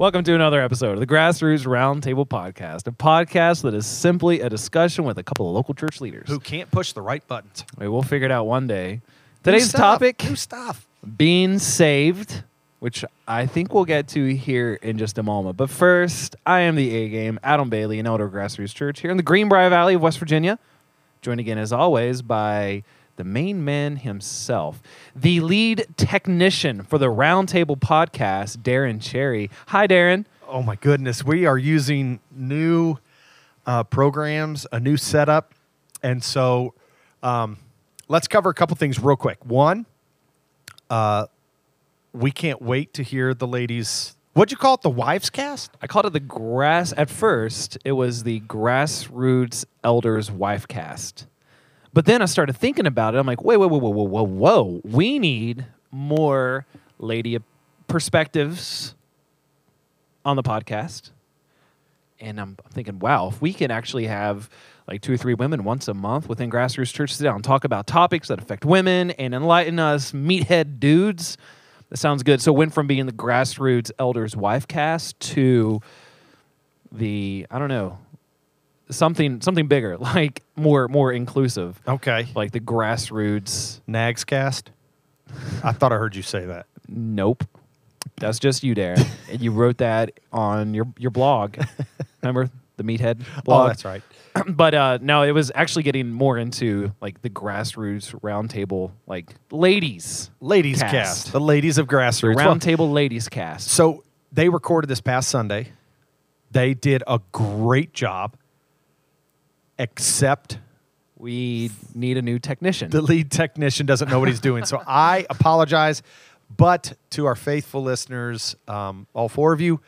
Welcome to another episode of the Grassroots Roundtable Podcast, a podcast that is simply a discussion with a couple of local church leaders. who can't push the right buttons. We will figure it out one day. Today's topic New stuff. being saved, which I think we'll get to here in just a moment. But first, I am the A game, Adam Bailey, an elder of Grassroots Church here in the Greenbrier Valley of West Virginia. Joined again, as always, by the main man himself, the lead technician for the Roundtable podcast, Darren Cherry. Hi, Darren. Oh my goodness, we are using new uh, programs, a new setup, and so um, let's cover a couple things real quick. One, uh, we can't wait to hear the ladies. What'd you call it? The wives cast? I called it the grass. At first, it was the Grassroots Elders Wife Cast. But then I started thinking about it. I'm like, wait, wait, wait, whoa, whoa, whoa, whoa. We need more lady perspectives on the podcast. And I'm thinking, wow, if we can actually have like two or three women once a month within Grassroots Church sit down and talk about topics that affect women and enlighten us meathead dudes, that sounds good. So, went from being the Grassroots Elders Wife Cast to the, I don't know, something something bigger, like more more inclusive, Okay. like the Grassroots. Nags cast? I thought I heard you say that. Nope, that's just you, Darren. and you wrote that on your your blog. Remember the Meathead blog? Oh, that's right. but uh, no, it was actually getting more into like the grassroots roundtable, like ladies Ladies Cast. cast. The ladies of grassroots. Well, roundtable ladies cast. So they recorded this past Sunday. They did a great job, except We need a new technician. the lead technician doesn't know what he's doing. So I apologize. But to our faithful listeners, um, all four of you,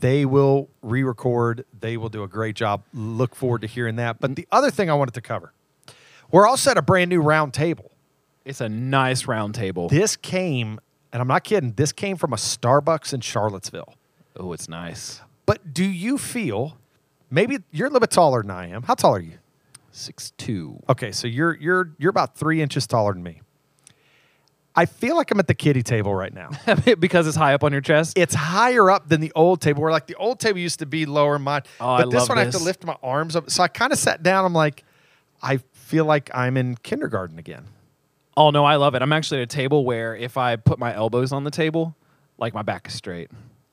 they will re record. They will do a great job. Look forward to hearing that. But the other thing I wanted to cover we're also at a brand new round table. it's a nice round table. This came, and I'm not kidding, this came from a Starbucks in Charlottesville. Oh, it's nice. But do you feel maybe you're a little bit taller than I am? How tall are you? Six two. Okay, so you're you're you're about three inches taller than me. I feel like I'm at the kiddie table right now. because it's high up on your chest. it's higher up than the old table, where like the old table used to be lower in mine. Oh, I but this love one I have to this. lift my arms up. So I kind of sat down. I'm like, I feel like I'm in kindergarten again. oh no, I love it. I'm actually at a table where if I put my elbows on the table, like my back is straight.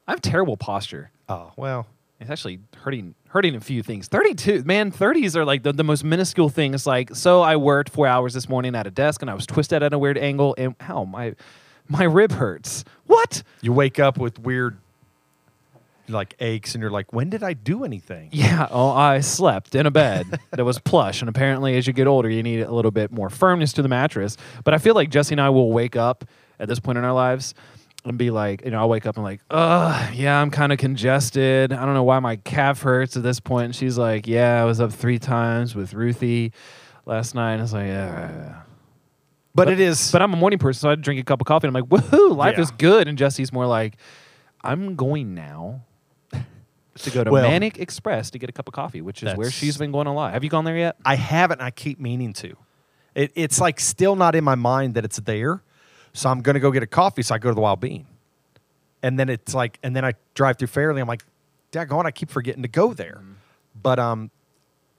I have terrible posture. Oh well, It's actually hurting hurting a few things. 32, man, 30s are like the, the most minuscule thing. It's like, so I worked four hours this morning at a desk and I was twisted at a weird angle and how my my rib hurts. What? you wake up with weird like aches, and you're like, when did I do anything? Yeah, oh, I slept in a bed that was plush. And apparently, as you get older, you need a little bit more firmness to the mattress. But I feel like Jesse and I will wake up at this point in our lives and be like, you know, I'll wake up and like, uh, yeah, I'm kind of congested. I don't know why my calf hurts at this point. And she's like, yeah, I was up three times with Ruthie last night. And I was like, yeah, yeah, yeah. But, it is. But I'm a morning person, so I drink a cup of coffee and I'm like, woohoo, life Yeah. is good. And Jesse's more like, I'm going now to go to Well- Manic Express to get a cup of coffee, which is where she's been going a lot. Have you gone there yet? I haven't. I keep meaning to. It, it's like still not in my mind that it's there. So I'm going to go get a coffee. So I go to the Wild Bean. And then it's like, and then I drive through Fairlea. I'm like, daggone, I keep forgetting to go there. But, um,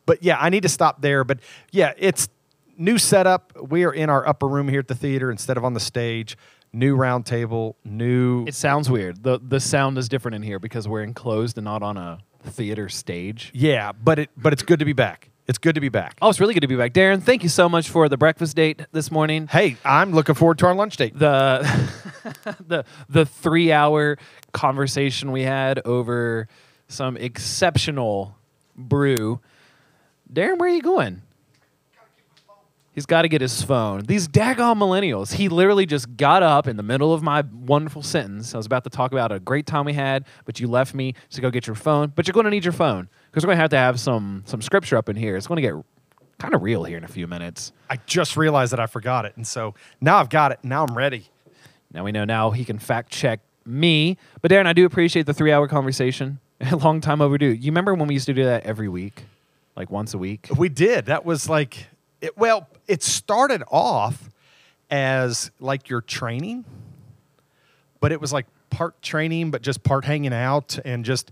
but yeah, I need to stop there. But yeah, it's new setup. We are in our upper room here at the theater instead of on the stage. New round table, new. It sounds weird. The the sound is different in here because we're enclosed and not on a theater stage. yeah, but it, but it's good to be back. It's good to be back. Oh, it's really good to be back. Darren, thank you so much for the breakfast date this morning. Hey, I'm looking forward to our lunch date. The the the three hour conversation we had over some exceptional brew. Darren, where are you going? He's got to get his phone. These daggone millennials. He literally just got up in the middle of my wonderful sentence. I was about to talk about a great time we had, but you left me to go get your phone. But you're going to need your phone because we're going to have to have some some scripture up in here. It's going to get kind of real here in a few minutes. I just realized that I forgot it. And so now I've got it. Now I'm ready. Now we know now he can fact check me. But Darren, I do appreciate the three hour conversation. A long time overdue. You remember when we used to do that every week? Like once a week? We did. That was like, it, well, it started off as like your training, but it was like part training, but just part hanging out and just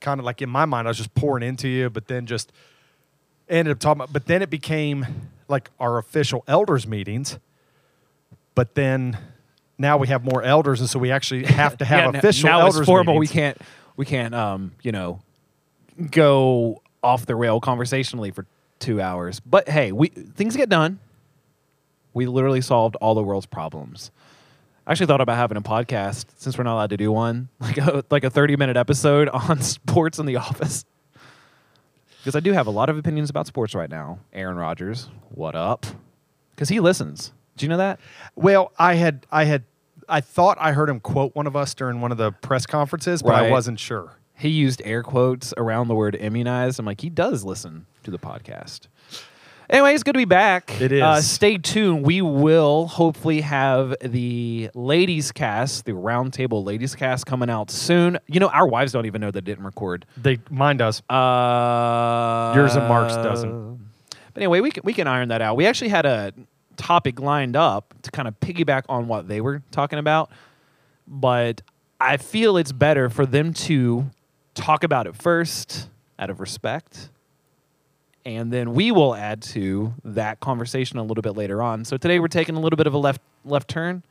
kind of like in my mind, I was just pouring into you, but then just ended up talking about, but then it became like our official elders meetings. But then now we have more elders, and so we actually have to have Yeah, official now elders it's formal. We can't we can't um you know go off the rail conversationally for two hours. But hey, we things get done. We literally solved all the world's problems. I actually thought about having a podcast since we're not allowed to do one, like a like a thirty minute episode on sports in the office. Because I do have a lot of opinions about sports right now. Aaron Rodgers, what up? Because he listens. Do you know that? Well, I had I had I thought I heard him quote one of us during one of the press conferences, but I wasn't sure. he used air quotes around the word immunized. I'm like, he does listen to the podcast. Anyway, it's good to be back. It is. Uh, stay tuned. We will hopefully have the ladies cast, the roundtable ladies cast coming out soon. You know, our wives don't even know that it didn't record. They mine does. Uh, Yours and Mark's doesn't. But anyway, we can, we can iron that out. We actually had a topic lined up to kind of piggyback on what they were talking about, but I feel it's better for them to talk about it first out of respect. And then we will add to that conversation a little bit later on. So today we're taking a little bit of a left left turn.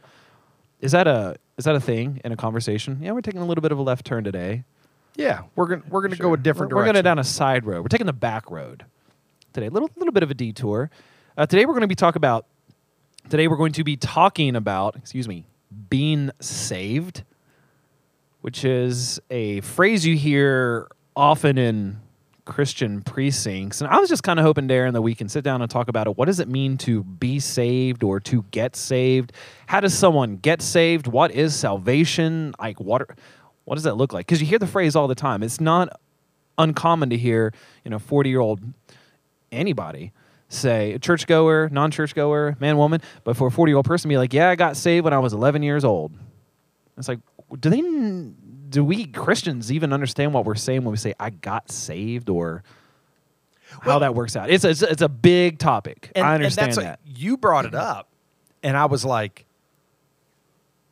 Is that a is that a thing in a conversation? Yeah, we're taking a little bit of a left turn today. Yeah, we're gonna we're gonna Sure. go a different We're, we're direction. going down a side road. We're taking the back road today. A little little bit of a detour. Uh, today we're going to be talk about. Today we're going to be talking about. Excuse me, being saved, which is a phrase you hear often in Christian precincts. And I was just kind of hoping, Darren, that we can sit down and talk about it. What does it mean to be saved or to get saved? How does someone get saved? What is salvation? Like what? Are, what does that look like? Because you hear the phrase all the time. It's not uncommon to hear, you know, forty year old anybody say churchgoer, non churchgoer, man, woman, but for a forty year old person, be like, yeah, I got saved when I was eleven years old. It's like, do they? Do we Christians even understand what we're saying when we say I got saved or how Well- that works out? It's a, it's a, big topic. And- I and understand that. you brought it mm-hmm. up, and I was like,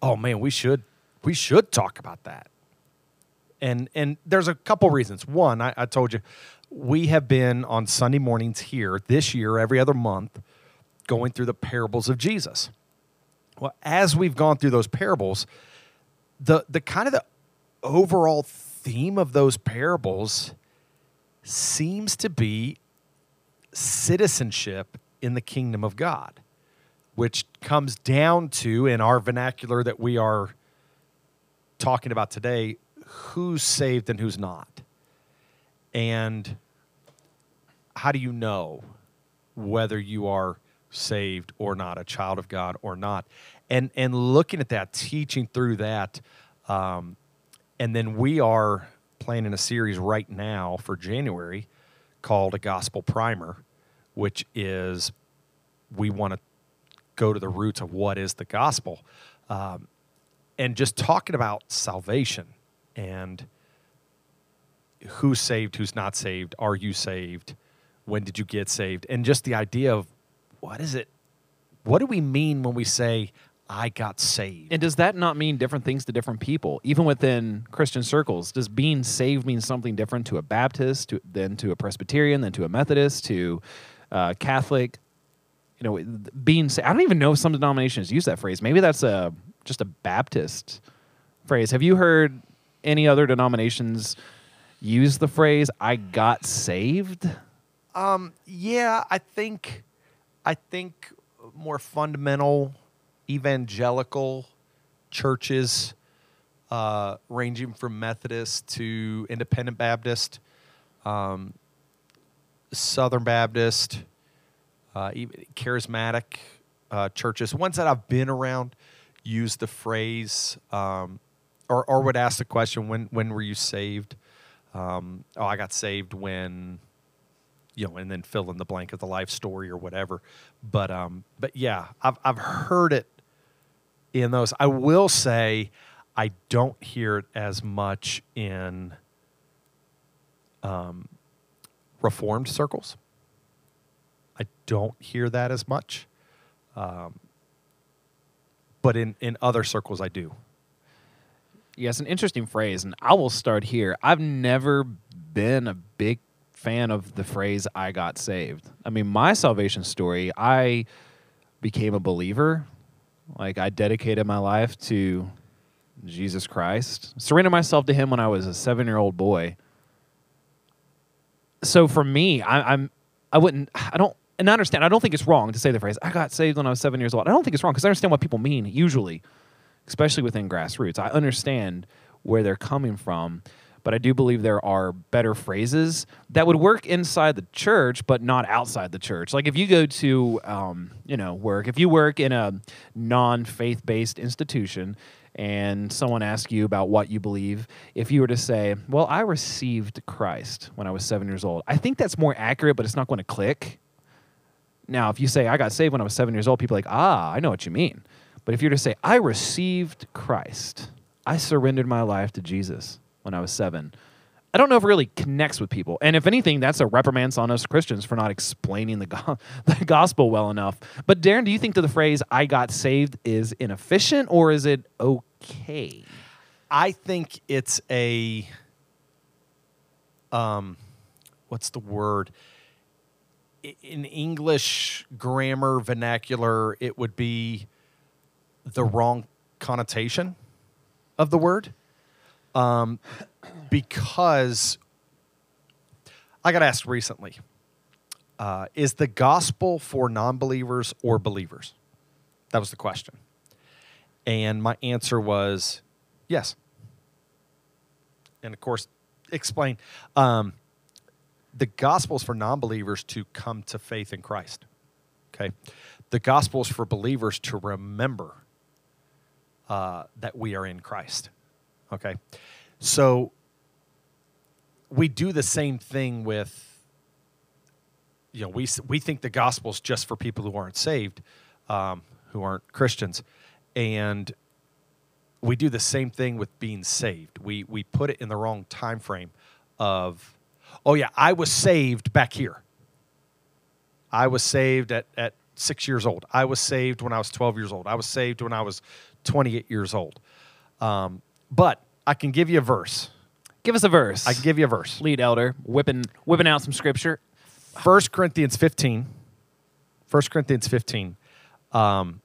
"Oh man, we should we should talk about that." And and there's a couple reasons. One, I, I told you, we have been on Sunday mornings here this year, every other month, going through the parables of Jesus. Well, as we've gone through those parables, the the kind of the overall theme of those parables seems to be citizenship in the kingdom of God, which comes down to, in our vernacular that we are talking about today, who's saved and who's not. And how do you know whether you are saved or not, a child of God or not? And, and looking at that, teaching through that, um, and then we are planning a series right now for January called a gospel primer, which is we want to go to the roots of what is the gospel. Um, and just talking about salvation and who's saved, who's not saved, are you saved, when did you get saved, and just the idea of what is it, what do we mean when we say, I got saved? And does that not mean different things to different people, even within Christian circles? Does being saved mean something different to a Baptist, to, than to a Presbyterian, than to a Methodist, to uh, Catholic? You know, being sa- I don't even know if some denominations use that phrase. Maybe that's a just a Baptist phrase. Have you heard any other denominations use the phrase "I got saved"? Um, yeah, I think, I think more fundamental evangelical churches, uh, ranging from Methodist to Independent Baptist, um, Southern Baptist, uh, charismatic uh, churches, ones that I've been around, use the phrase um, or or would ask the question, "When when were you saved?" Um, oh, I got saved when you know, and then fill in the blank of the life story or whatever. But um, but yeah, I've I've heard it in those. I will say I don't hear it as much in um, reformed circles. I don't hear that as much. Um, but in in other circles I do. Yes, an interesting phrase, and I will start here. I've never been a big fan of the phrase "I got saved." I mean, my salvation story, I became a believer. Like I dedicated my life to Jesus Christ, surrendered myself to Him when I was a seven-year-old boy. So for me, I, I'm I wouldn't I don't and I understand. I don't think it's wrong to say the phrase "I got saved when I was seven years old." I don't think it's wrong because I understand what people mean usually, especially within grassroots. I understand where they're coming from, but I do believe there are better phrases that would work inside the church, but not outside the church. Like if you go to, um, you know, work, if you work in a non-faith based institution and someone asks you about what you believe, if you were to say, "Well, I received Christ when I was seven years old," I think that's more accurate, but it's not going to click. Now, if you say I got saved when I was seven years old, people are like, ah, I know what you mean. But if you were to say I received Christ, I surrendered my life to Jesus when I was seven, I don't know if it really connects with people. And if anything, that's a reprimand on us Christians for not explaining the, go- the gospel well enough. But Darren, do you think that the phrase I got saved is inefficient or is it okay? I think it's a um what's the word? In English grammar vernacular, it would be the wrong connotation of the word. Um, because I got asked recently, uh, is the gospel for non-believers or believers? That was the question. And my answer was yes. And of course, explain. Um, the gospel is for non believers to come to faith in Christ. Okay. The gospel is for believers to remember uh, that we are in Christ. Okay. So we do the same thing with you know, we we think the gospel's just for people who aren't saved, um, who aren't Christians, and we do the same thing with being saved. We we put it in the wrong time frame of, oh yeah, I was saved back here. I was saved at at six years old. I was saved when I was twelve years old. I was saved when I was twenty eight years old. Um, but I can give you a verse. Give us a verse. I can give you a verse. Lead elder, whipping whipping out some scripture. 1 Corinthians 15. 1 Corinthians 15. Um,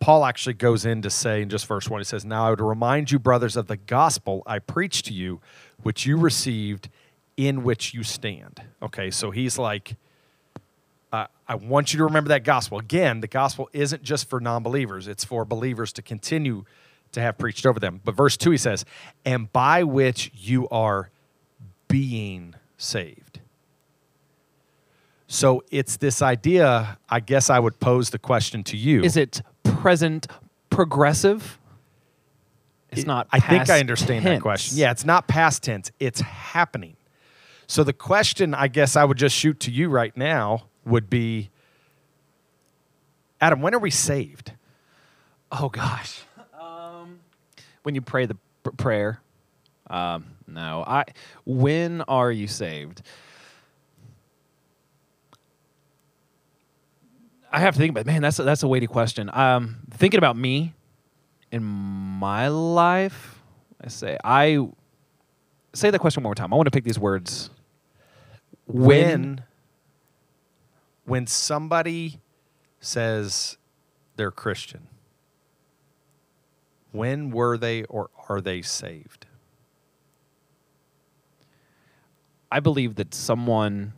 Paul actually goes in to say in just verse 1, he says, Now I would remind you, brothers, of the gospel I preached to you, which you received, in which you stand. Okay, so he's like, uh, I want you to remember that gospel. Again, the gospel isn't just for non believers, it's for believers to continue to have preached over them. But verse 2, he says, And by which you are being saved. So it's this idea. I guess I would pose the question to you. Is it present progressive? It's It- not. I think I understand that question. Yeah, it's not past tense. It's happening. So the question I guess I would just shoot to you right now would be, Adam, when are we saved? Oh gosh. When you pray the pr- prayer. Um, no. I. When are you saved? I have to think about. Man, that's a, that's a weighty question. Um, thinking about me in my life, I say I say that question one more time. I want to pick these words. When when somebody says they're Christian, when were they or are they saved? I believe that someone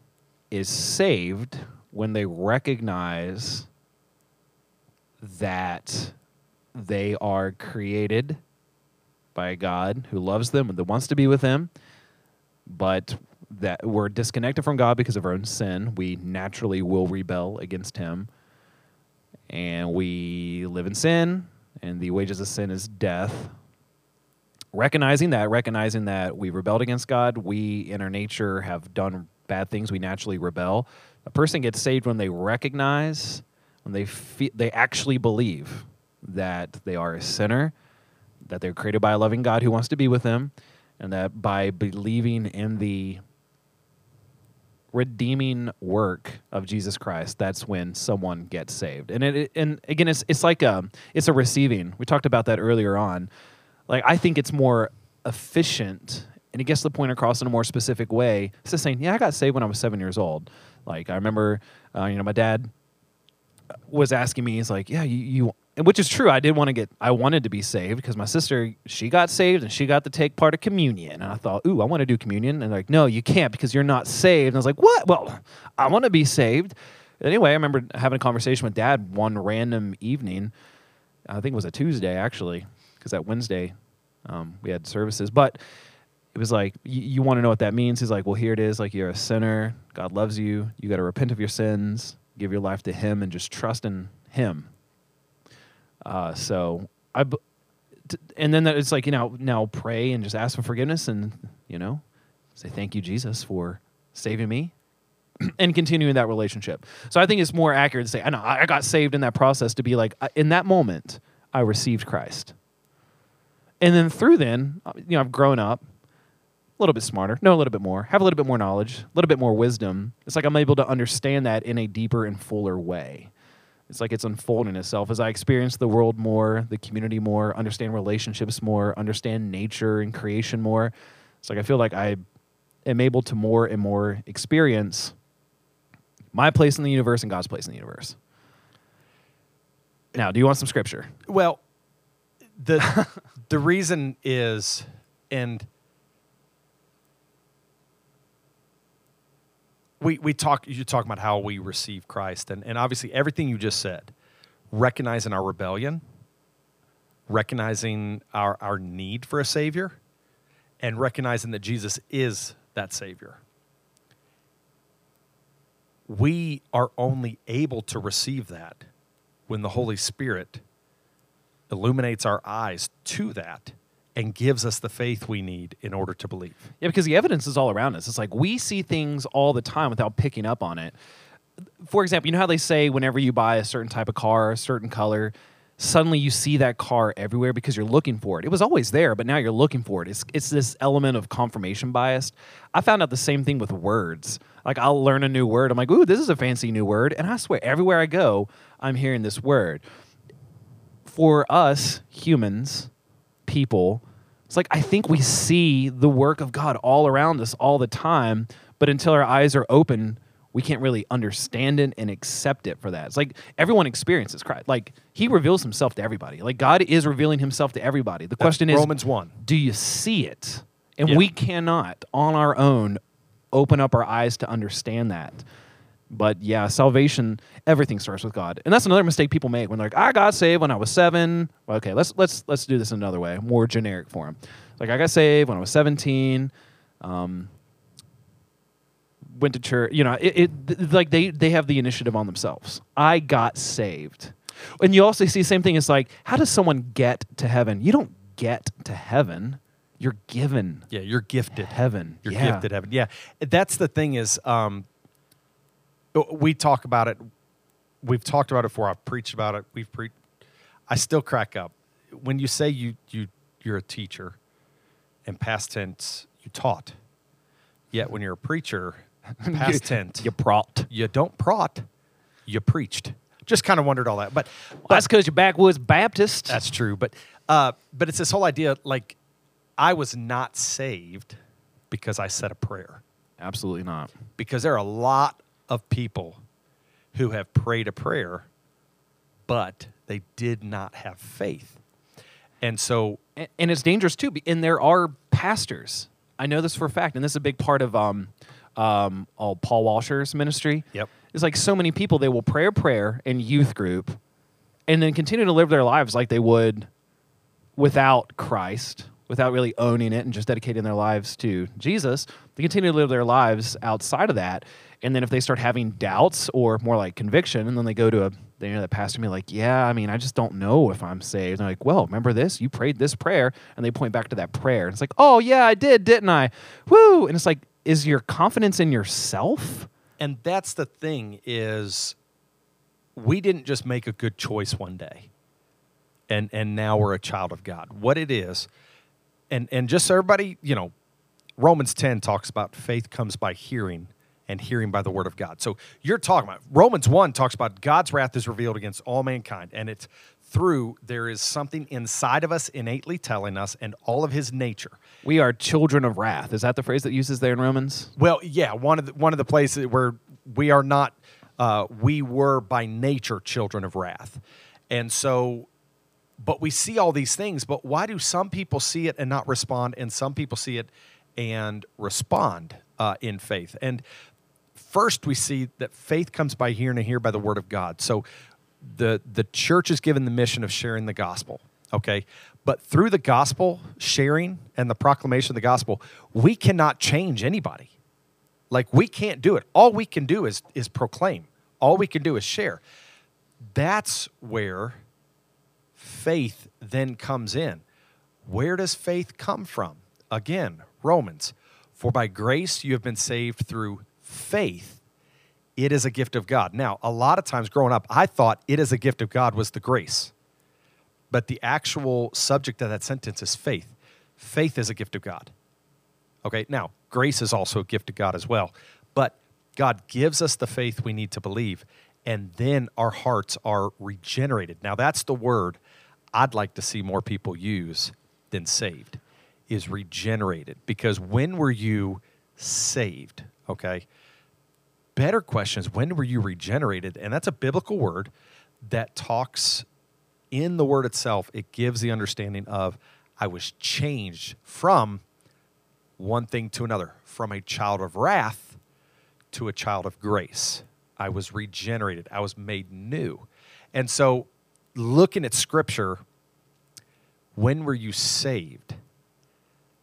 is saved when they recognize that they are created by a God who loves them and that wants to be with them, but that we're disconnected from God because of our own sin. We naturally will rebel against Him, and we live in sin, and the wages of sin is death recognizing that, recognizing that we rebelled against God, we in our nature have done bad things, we naturally rebel. A person gets saved when they recognize, when they fe- they actually believe that they are a sinner, that they're created by a loving God who wants to be with them, and that by believing in the redeeming work of Jesus Christ, that's when someone gets saved. And it, and again, it's it's like a it's a receiving. We talked about that earlier on. Like I think it's more efficient, and it gets the point across in a more specific way. It's just saying, yeah, I got saved when I was seven years old. Like I remember, uh, you know, my dad was asking me, he's like, yeah, you, you which is true. I did want to get, I wanted to be saved because my sister, she got saved and she got to take part of communion. And I thought, ooh, I want to do communion. And they're like, no, you can't because you're not saved. And I was like, what? Well, I want to be saved. Anyway, I remember having a conversation with dad one random evening. I think it was a Tuesday actually, because that Wednesday um, we had services. But it was like, you want to know what that means? He's like, well, here it is. Like, you're a sinner. God loves you. You got to repent of your sins, give your life to Him, and just trust in Him uh, so I, and then that it's like you know now pray and just ask for forgiveness and you know say thank you Jesus for saving me and continuing that relationship. So I think it's more accurate to say I know I got saved in that process to be like in that moment I received Christ. And then through then, uh, you know, I've grown up a little bit smarter, know a little bit more, have a little bit more knowledge, a little bit more wisdom. It's like I'm able to understand that in a deeper and fuller way. It's like it's unfolding itself as I experience the world more, the community more, understand relationships more, understand nature and creation more. It's like I feel like I am able to more and more experience my place in the universe and God's place in the universe. Now, do you want some scripture? Well, the the reason is and we we talk you talk about how we receive Christ and, and obviously everything you just said, recognizing our rebellion, recognizing our, our need for a savior, and recognizing that Jesus is that savior. We are only able to receive that when the Holy Spirit illuminates our eyes to that and gives us the faith we need in order to believe. Yeah, because the evidence is all around us. It's like we see things all the time without picking up on it. For example, you know how they say whenever you buy a certain type of car, a certain color, suddenly you see that car everywhere because you're looking for it. It was always there, but now you're looking for it. It's, it's this element of confirmation bias. I found out the same thing with words. Like I'll learn a new word. I'm like, ooh, this is a fancy new word. And I swear, everywhere I go, I'm hearing this word. For us humans, people, it's like I think we see the work of God all around us all the time, but until our eyes are open, we can't really understand it and accept it for that. It's like everyone experiences Christ. Like he reveals himself to everybody. Like God is revealing himself to everybody. The That's question is Romans 1. Do you see it? And Yeah. we cannot on our own open up our eyes to understand that. But yeah, salvation, everything starts with God, and that's another mistake people make when they're like, "I got saved when I was seven. Well, okay, let's let's let's do this another way, more generic form. Like I got saved when I was seventeen. Um, went to church. You know, it, it th- like they they have the initiative on themselves. I got saved, and you also see the same thing. It's like, how does someone get to heaven? You don't get to heaven. You're given Yeah, you're gifted. heaven. You're Yeah. gifted heaven. Yeah, that's the thing is, um, we talk about it. We've talked about it before. I've preached about it. We've preached. I still crack up when you say you you you're a teacher, and past tense you taught. Yet when you're a preacher, past tense You prot. you don't prot, you preached. Just kind of wondered all that, but Well, that's because you're backwoods Baptist. that's true. But uh, but it's this whole idea like I was not saved because I said a prayer. absolutely not. because there are a lot of people who have prayed a prayer, but they did not have faith. And so, and, it's dangerous too. And there are pastors. I know this for a fact, and this is a big part of um, um, all Paul Washer's ministry. Yep. It's like so many people they will pray a prayer in youth group, and then continue to live their lives like they would without Christ, without really owning it and just dedicating their lives to Jesus. They continue to live their lives outside of that, and then if they start having doubts or more like conviction, and then they go to a they know that pastor and be like, yeah, I mean, I just don't know if I'm saved. And they're like, well, remember this? You prayed this prayer, and they point back to that prayer. And it's like, oh yeah, I did, didn't I? Woo! And it's like, is your confidence in yourself? and that's the thing is we didn't just make a good choice one day. And and now we're a child of God. What it is, and and just so everybody, you know, Romans 10 talks about faith comes by hearing and hearing by the word of God. So you're talking about Romans 1 talks about God's wrath is revealed against all mankind and it's through there is something inside of us innately telling us and all of his nature. We are children of wrath. Is that the phrase that uses there in Romans? Well, yeah, one of the, one of the places where we are not uh, we were by nature children of wrath. And so but we see all these things, but why do some people see it and not respond and some people see it and respond uh, in faith? And first we see that faith comes by hearing and hear by the word of God. So the the church is given the mission of sharing the gospel, okay? But through the gospel sharing and the proclamation of the gospel, we cannot change anybody. Like we can't do it. All we can do is is proclaim. All we can do is share. That's where faith then comes in. Where does faith come from? Again, Romans. For by grace you have been saved through faith. It is a gift of God. Now, a lot of times growing up, I thought it is a gift of God was the grace. But the actual subject of that sentence is faith. Faith is a gift of God. Okay, now, grace is also a gift of God as well. But God gives us the faith we need to believe, and then our hearts are regenerated. Now, that's the word I'd like to see more people use than saved is regenerated. Because when were you saved? Okay. Better question is when were you regenerated? And that's a biblical word that talks in the word itself, it gives the understanding of I was changed from one thing to another, from a child of wrath to a child of grace. I was regenerated, I was made new. And so, looking at scripture, when were you saved?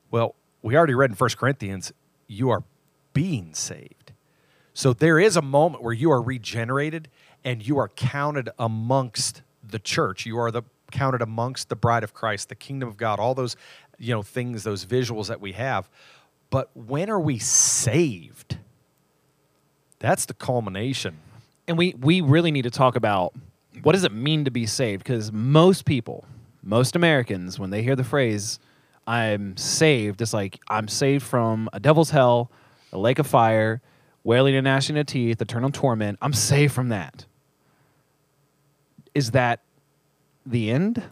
Well, we already read in 1 Corinthians, you are being saved. So, there is a moment where you are regenerated and you are counted amongst the church. You are the counted amongst the bride of Christ, the kingdom of God, all those you know things, those visuals that we have. But when are we saved? That's the culmination. And we we really need to talk about what does it mean to be saved because most people, most Americans when they hear the phrase I'm saved, it's like I'm saved from a devil's hell, a lake of fire, wailing and gnashing of teeth, eternal torment. I'm saved from that. Is that the end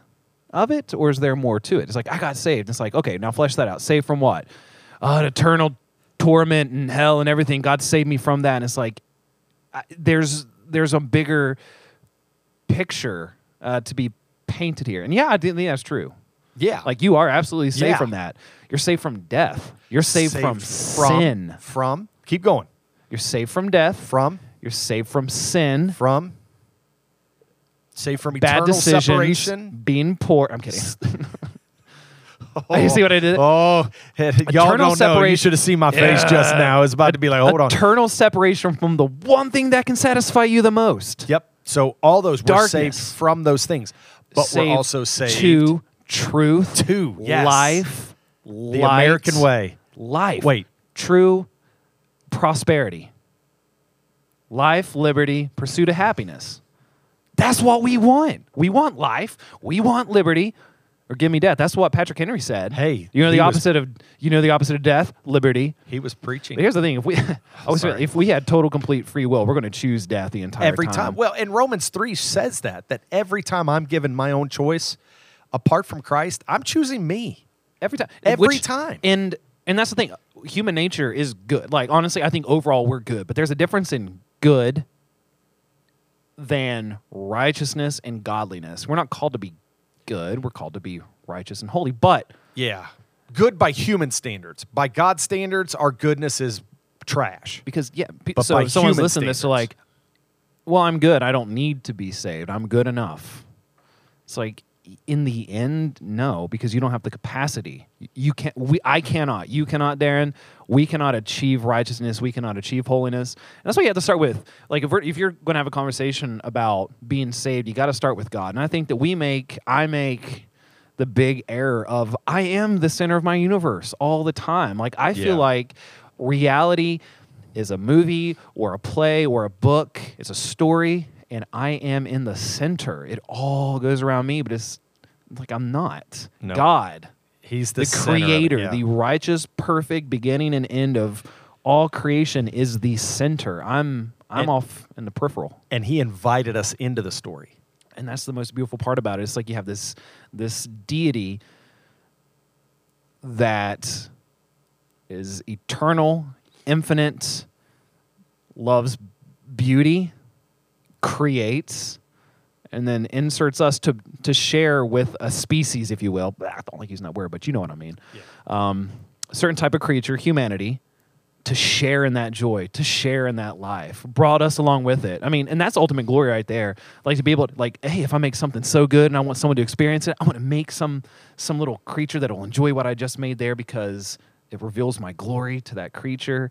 of it, or is there more to it? It's like I got saved. It's like okay, now flesh that out. Saved from what? Uh, an eternal torment and hell and everything. God saved me from that. And it's like I, there's there's a bigger picture uh, to be painted here. And yeah, I think that's true. Yeah. Like you are absolutely safe Yeah. from that. You're safe from death. You're saved, from, sin. From, keep going. You're saved from death. From, You're saved from sin. from, safe from Bad eternal decisions. separation. Being poor. I'm kidding. Oh. You see what I did? Oh, y'all Eternal don't know. You should have seen my face Yeah. just now. It's about to be like, hold on. Eternal separation from the one thing that can satisfy you the most. Yep. So all those were saved from those things, but Saved we're also saved to truth, to yes, life, the American way. life. Wait. true prosperity, life, liberty, pursuit of happiness. That's what we want. We want life. We want liberty. Or give me death. That's what Patrick Henry said. Hey, you know he the was- opposite of you know the opposite of death, liberty. He was preaching But here's the thing: if we, was Sorry. if we had total complete free will, we're going to choose death the entire every time. Well, and Romans three says that that every time I'm given my own choice, apart from Christ, I'm choosing me. Every time Every time. and and that's the thing. Human nature is good. Like honestly i think overall we're good but there's a difference in good than righteousness and godliness. We're not called to be good. We're called to be righteous and holy but Yeah, good by human standards. By God's standards, our goodness is trash. because yeah pe- But so if someone's listening to this they're like well i'm good. I don't need to be saved. I'm good enough. It's like in the end no because you don't have the capacity. You can't we i cannot you cannot darren. We cannot achieve righteousness. We cannot achieve holiness. And that's what you have to start with. Like if, we're, if you're going to have a conversation about being saved you got to start with god. And i think that we make i make the big error of i am the center of my universe all the time. Like i feel Yeah. like reality is a movie or a play or a book. It's a story and i am in the center it all goes around me but it's like i'm not No. god He's the, the, creator yeah. the righteous perfect beginning and end of all creation is the center. I'm I'm And- off in the peripheral. And he invited us into the story. and that's the most beautiful part about it. It's like you have this this deity that is eternal, infinite, loves beauty, creates, and then inserts us to to share with a species, if you will. I don't like using that word, but you know what I mean. Um, a certain type of creature, humanity, to share in that joy, to share in that life, brought us along with it. I mean, and that's ultimate glory right there. Like to be able to, like, hey, if I make something so good and I want someone to experience it, I want to make some some little creature that'll enjoy what I just made there because it reveals my glory to that creature.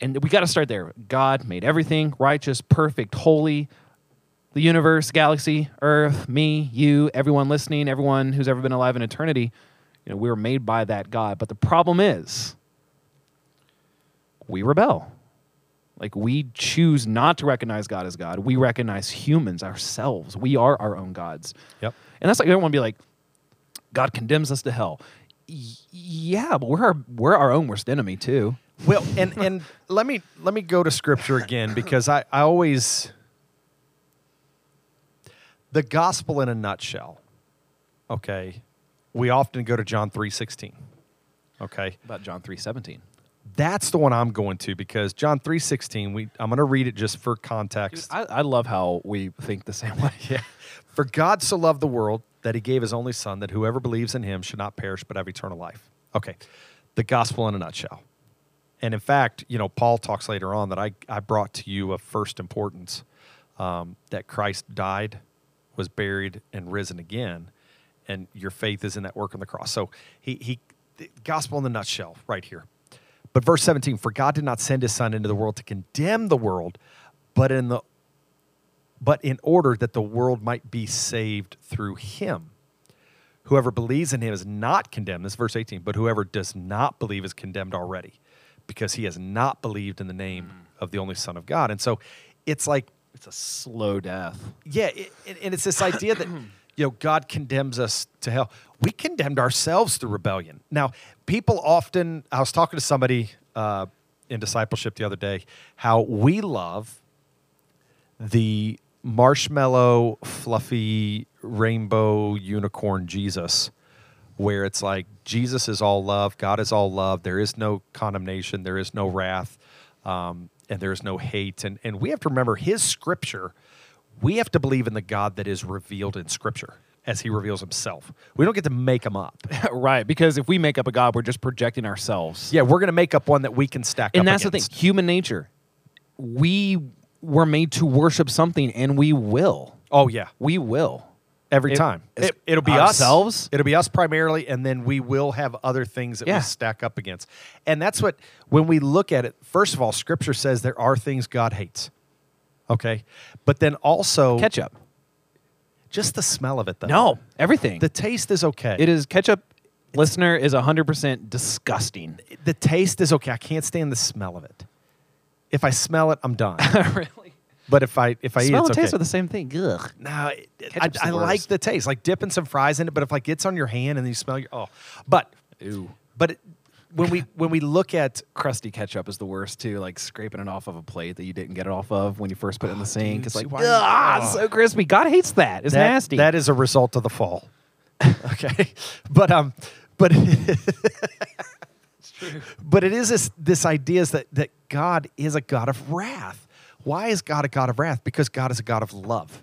And we got to start there. God made everything righteous, perfect, holy. The universe, galaxy, Earth, me, you, everyone listening, everyone who's ever been alive in eternity, you know, we were made by that God. But the problem is, we rebel. Like we choose not to recognize God as God. We recognize humans ourselves. We are our own gods. Yep. And that's like I don't want to be like, God condemns us to hell. Y- yeah, but we're our, we're our own worst enemy too. Well, and and let me let me go to scripture again because I I always the gospel in a nutshell. Okay. We often go to John 3:16. Okay. About John three seventeen. That's the one I'm going to because John 3:16 we I'm going to read it just for context. I, I love how we think the same way. Yeah. For God so loved the world that he gave his only son that whoever believes in him should not perish but have eternal life. Okay. The gospel in a nutshell. And in fact, you know, Paul talks later on that I, I brought to you of first importance um, that Christ died, was buried, and risen again. And your faith is in that work on the cross. So he, he gospel in the nutshell right here. But verse 17, for God did not send his son into the world to condemn the world, but in the but in order that the world might be saved through him. Whoever believes in him is not condemned. This is verse 18. But whoever does not believe is condemned already because he has not believed in the name of the only Son of God. And so it's like, It's a slow death. yeah, it, it- and it's this idea that, you know, God condemns us to hell. We condemned ourselves through rebellion. Now, people often, I was talking to somebody uh, in discipleship the other day, how we love the marshmallow, fluffy, rainbow unicorn Jesus, where it's like Jesus is all love, God is all love. There is no condemnation, there is no wrath, um, and there is no hate. And, and we have to remember his scripture, we have to believe in the God that is revealed in scripture as he reveals himself. We don't get to make him up. right, because if we make up a God, we're just projecting ourselves. Yeah, we're going to make up one that we can stack up and that's against. the thing human nature we were made to worship something and we will Oh, yeah. we will every It- time. It, it'll be ourselves. us. It'll be us primarily, and then we will have other things that Yeah. we stack up against. And that's what when we look at it. First of all, Scripture says there are things God hates. Okay, but then also ketchup just the smell of it. Though no everything the taste is okay. it is ketchup listener is 100% disgusting the taste is okay. I can't stand the smell of it. If I smell it, I'm done. really but if I if I eat smell it, and it's taste okay. are the same thing Ugh. No, I, Ketchup's the I like worst. the taste, like dipping some fries in it. But if like it's on your hand and you smell your oh, but Ew. but it, when we when we look at crusty ketchup is the worst too like scraping it off of a plate that you didn't get it off of when you first put it in the sink dude, it's like why ah, so crispy god hates that it's that, nasty that is a result of the fall. okay, but um, but it's true. but it is this this idea is that that God is a God of wrath. Why is God a God of wrath? Because God is a God of love.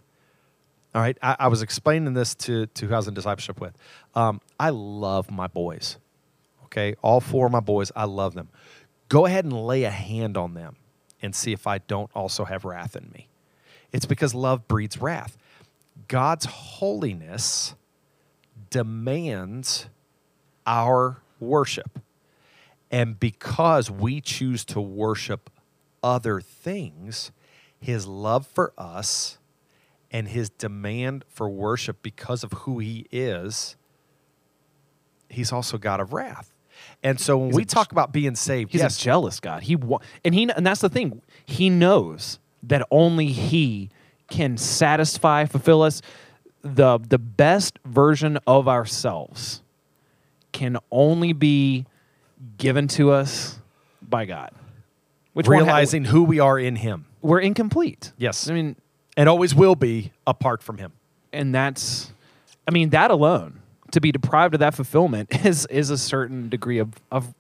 All right, I, I was explaining this to to who I was in discipleship with. Um, I love my boys. Okay, all four of my boys, I love them. Go ahead and lay a hand on them and see if I don't also have wrath in me. It's because love breeds wrath. God's holiness demands our worship. And because we choose to worship other things, his love for us and his demand for worship because of who he is, he's also God of wrath. And so when He's we a- talk about being saved, He's yes, a jealous God. He wa- and he and that's the thing. He knows that only he can satisfy, fulfill us. The the best version of ourselves can only be given to us by God. Which one ha- realizing who we are in Him. we're incomplete. Yes. I mean, And always will be apart from Him. and that's, I mean, that alone to be deprived of that fulfillment is is a certain degree of of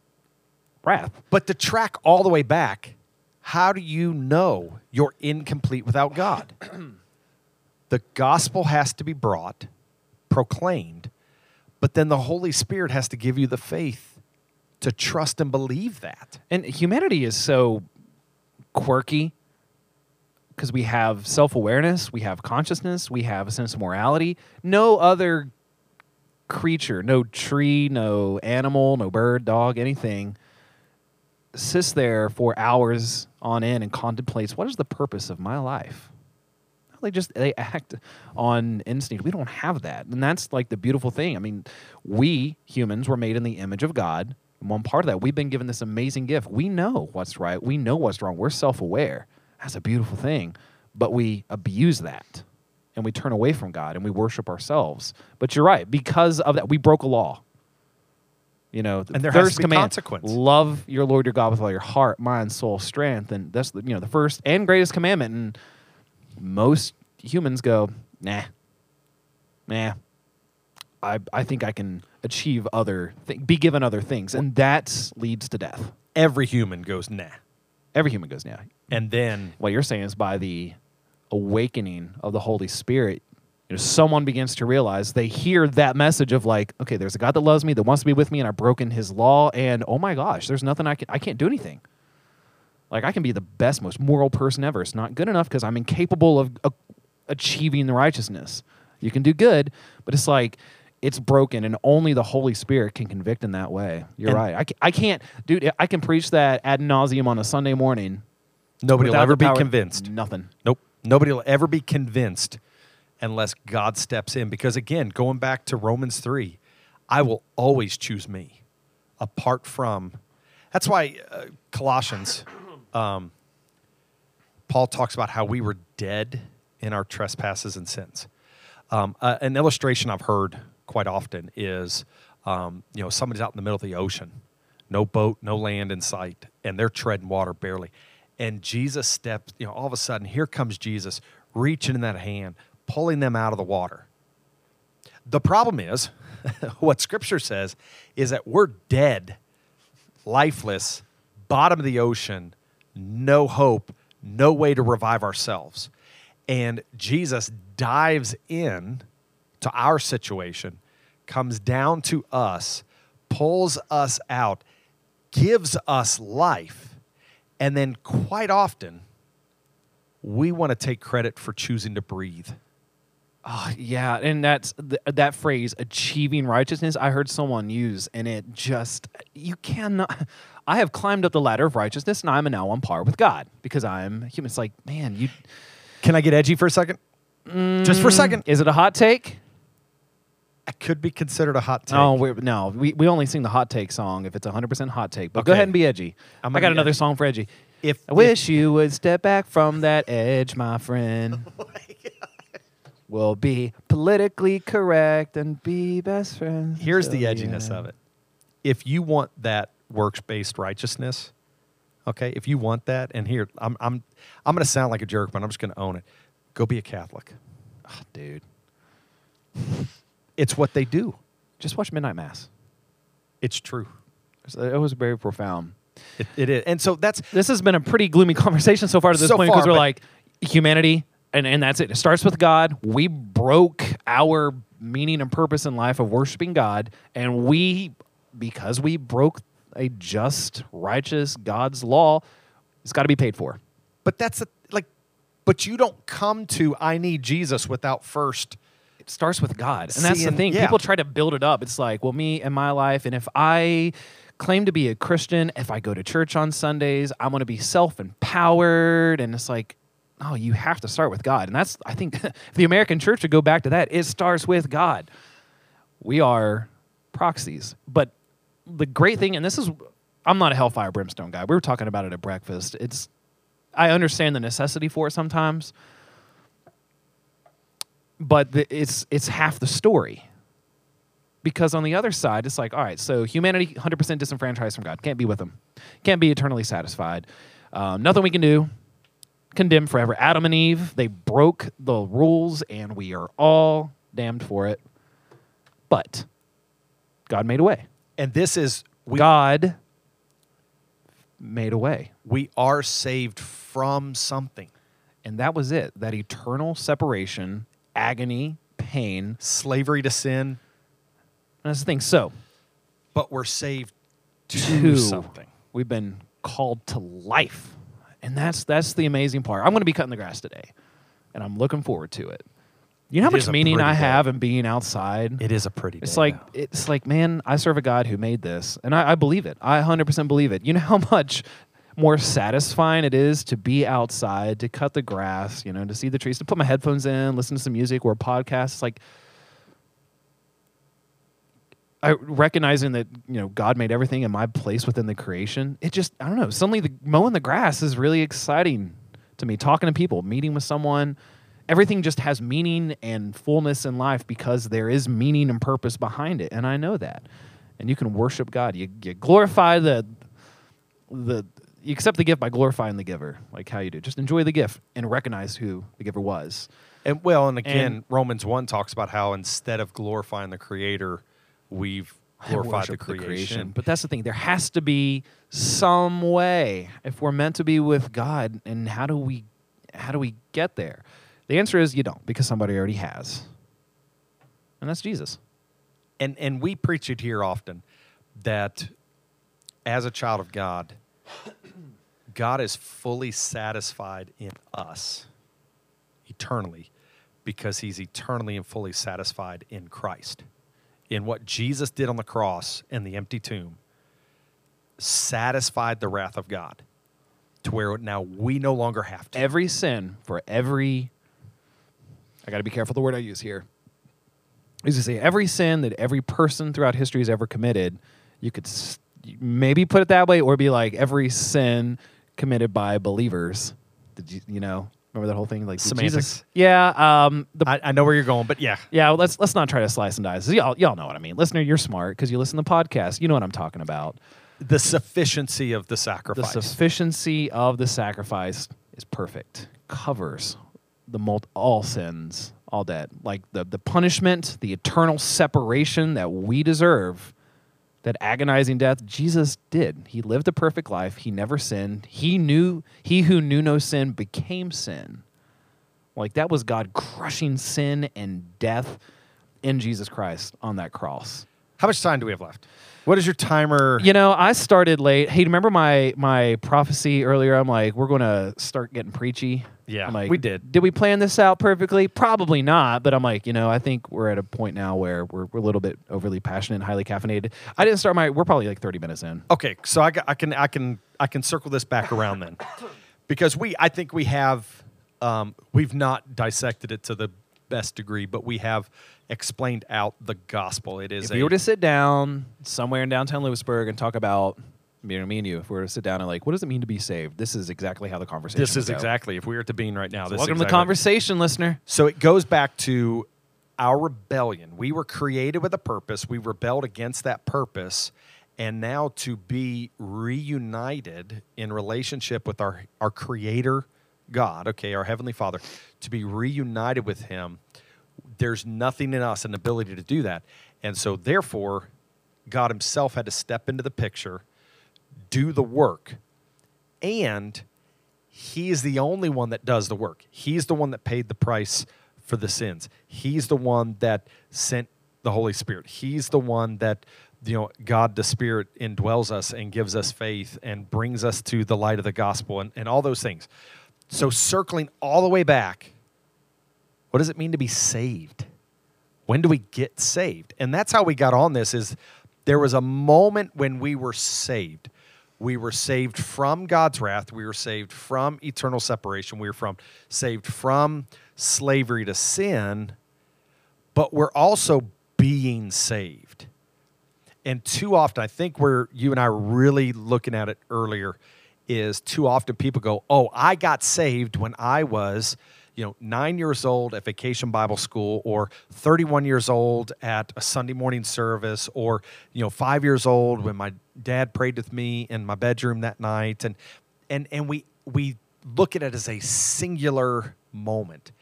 wrath. But to track all the way back, how do you know you're incomplete without God? the gospel has to be brought, proclaimed, but then the Holy Spirit has to give you the faith to trust and believe that. And humanity is so quirky because we have self awareness, we have consciousness, we have a sense of morality. No other creature, no tree, no animal, no bird, dog, anything sits there for hours on end and contemplates what is the purpose of my life. They just they act on instinct. We don't have that, and that's like the beautiful thing. I mean, we humans were made in the image of God. And one part of that, we've been given this amazing gift. We know what's right. We know what's wrong. We're self-aware. That's a beautiful thing. But we abuse that, and we turn away from God, and we worship ourselves. But you're right. Because of that, we broke a law. You know, the And there has first to be command, consequence. Love your Lord your God with all your heart, mind, soul, strength, and that's the, you know the first and greatest commandment. And most humans go, nah, nah. I I think I can achieve other th- be given other things, and that leads to death. Every human goes, nah. Every human goes, nah. And then What you're saying is by the awakening of the Holy Spirit, you know, someone begins to realize they hear that message of like, okay, there's a God that loves me, that wants to be with me, and I've broken His law, and oh my gosh, there's nothing I can I can't do anything. Like I can be the best, most moral person ever. It's not good enough because I'm incapable of uh, achieving the righteousness. You can do good, but it's like it's broken, and only the Holy Spirit can convict in that way. You're And- right. I, I can't, dude. I can preach that ad nauseum on a Sunday morning. nobody will ever the be convinced. Nothing. Nope. Nobody will ever be convinced unless God steps in. Because again, going back to Romans 3, I will always choose me apart from. That's why uh, Colossians, um, Paul talks about how we were dead in our trespasses and sins. Um, uh, an illustration I've heard quite often is, um, you know, somebody's out in the middle of the ocean, no boat, no land in sight, and they're treading water barely. And Jesus steps, you know, all of a sudden, here comes Jesus reaching in that hand, pulling them out of the water. The problem is, what Scripture says is that we're dead, lifeless, bottom of the ocean, no hope, no way to revive ourselves. And Jesus dives in to our situation, comes down to us, pulls us out, gives us life, and then quite often we want to take credit for choosing to breathe. Oh, yeah, and that's th- that phrase achieving righteousness I heard someone use and it just you cannot I have climbed up the ladder of righteousness and I'm now on par with God because I'm human. It's like, man, you Can I get edgy for a second? Just for a second. Mm, is it a hot take? Could be considered a hot take. Oh, we're, no, we, we only sing the hot take song if it's 100% hot take. But go Okay. ahead and be edgy. I'm I gonna got be another edgy. song for edgy. If I wish you would step back from that edge, my friend. we'll be politically correct and be best friends. here's the edginess of it. If you want that works-based righteousness, okay, if you want that, and here I'm I'm I'm going to sound like a jerk, but I'm just going to own it. Go be a Catholic. Ah, dude. It's what they do. Just watch Midnight Mass. It's true. Uh, it was very profound. It, it is, and so that's This has been a pretty gloomy conversation so far to this So point because we're like humanity, and, and that's it. It starts with God. We broke our meaning and purpose in life of worshiping God, and we, because we broke a just, righteous God's law, it's got to be paid for. but that's a, like, but you don't come to I need Jesus without first. It starts with God. And that's the thing. yeah. People try to build it up. It's like, well, me and my life, and if I claim to be a Christian, if I go to church on Sundays, I'm going to be self empowered. And it's like, oh, you have to start with God. And that's, I think, the American church would go back to that, it starts with God. We are proxies. But the great thing, and this is, I'm not a hellfire brimstone guy. We were talking about it at breakfast. It's, I understand the necessity for it sometimes but the, it's it's half the story because on the other side it's like all right so humanity 100% disenfranchised from god can't be with him can't be eternally satisfied Um, nothing we can do. Condemned forever. Adam and Eve, they broke the rules, and we are all damned for it. But God made a way. And this is we God made a way. we are saved from something. And that was it. That eternal separation, agony, pain. Slavery to sin, And that's the thing. So, but we're saved to, something. We've been called to life. And that's that's the amazing part. I'm going to be cutting the grass today. And I'm looking forward to it. You know how It is much a meaning pretty I day. have in being outside? It is a pretty It's day like it's like, man, I serve a God who made this, and I, I believe it. I 100% believe it. You know how much more satisfying it is to be outside, to cut the grass, you know, to see the trees, to put my headphones in, listen to some music or podcasts. like I recognizing that you know God made everything in my place within the creation. It just I don't know. Suddenly, the mowing the grass is really exciting to me. Talking to people, meeting with someone, everything just has meaning and fullness in life because there is meaning and purpose behind it, and I know that. And you can worship God. You, you glorify the the you accept the gift by glorifying the giver, like how you do. Just enjoy the gift and recognize who the giver was. And well, and again, And- Romans one talks about how instead of glorifying the Creator, we've glorified the worship creation. But that's the thing. There has to be some way if we're meant to be with God. And how do we how do we get there? The answer is you don't, because somebody already has. And that's Jesus. and and we preach it here often that as a child of God, God is fully satisfied in us eternally because he's eternally and fully satisfied in Christ. In what Jesus did on the cross and the empty tomb satisfied the wrath of God to where now we no longer have to. Every sin for every I gotta be careful the word I use here. Is to say every sin that every person throughout history has ever committed, you could maybe put it that way, or be like every sin committed by believers. Did you you know remember that whole thing like did Semantics. Jesus? Yeah. Um. The I, I know where you're going, but yeah. yeah. Well, let's let's not try to slice and dice. Y'all y'all know what I mean. Listener, you're smart because you listen to podcasts. You know what I'm talking about. The sufficiency of the sacrifice. The sacrifice. sufficiency of the sacrifice is perfect. Covers the mul- all sins, all debt. Like the the punishment, the eternal separation that we deserve, that agonizing death, Jesus did. He lived a perfect life. He never sinned. He knew he who knew no sin became sin. Like that was God crushing sin and death in Jesus Christ on that cross. How much time do we have left? What is your timer? You know, I started late. Hey, remember my my prophecy earlier? I'm like, we're going to start getting preachy. Yeah, I'm like, we did. Did we plan this out perfectly? Probably not. But I'm like, you know, I think we're at a point now where we're, we're a little bit overly passionate and highly caffeinated. I didn't start my. We're probably like 30 minutes in. Okay, so I, I can I can I can circle this back around then, because we I think we have um, we've not dissected it to the best degree, but we have explained out the gospel. It is If a, were to sit down somewhere in downtown Lewisburg and talk about, you know, me and you, if we were to sit down and like, what does it mean to be saved? This is exactly how the conversation. this would is go. exactly if we were at the bean right now. So this welcome is to the conversation, listener. So it goes back to our rebellion. We were created with a purpose. We rebelled against that purpose. And now to be reunited in relationship with our, our creator, God, okay, our Heavenly Father, to be reunited with Him, there's nothing in us, an ability to do that. And so, therefore, God Himself had to step into the picture, do the work, and he is the only one that does the work. He's the one that paid the price for the sins. He's the one that sent the Holy Spirit. He's the one that you know God the Spirit indwells us and gives us faith and brings us to the light of the gospel and, and all those things. So circling all the way back, what does it mean to be saved? When do we get saved? And that's how we got on this is there was a moment when we were saved. We were saved from God's wrath. We were saved from eternal separation. We were from saved from slavery to sin, but we're also being saved. And too often, I think where you and I were really looking at it earlier is too often people go, "Oh, I got saved when I was, you know, 9 years old at Vacation Bible School or 31 years old at a Sunday morning service or, you know, 5 years old when my dad prayed with me in my bedroom that night." And and and we we look at it as a singular moment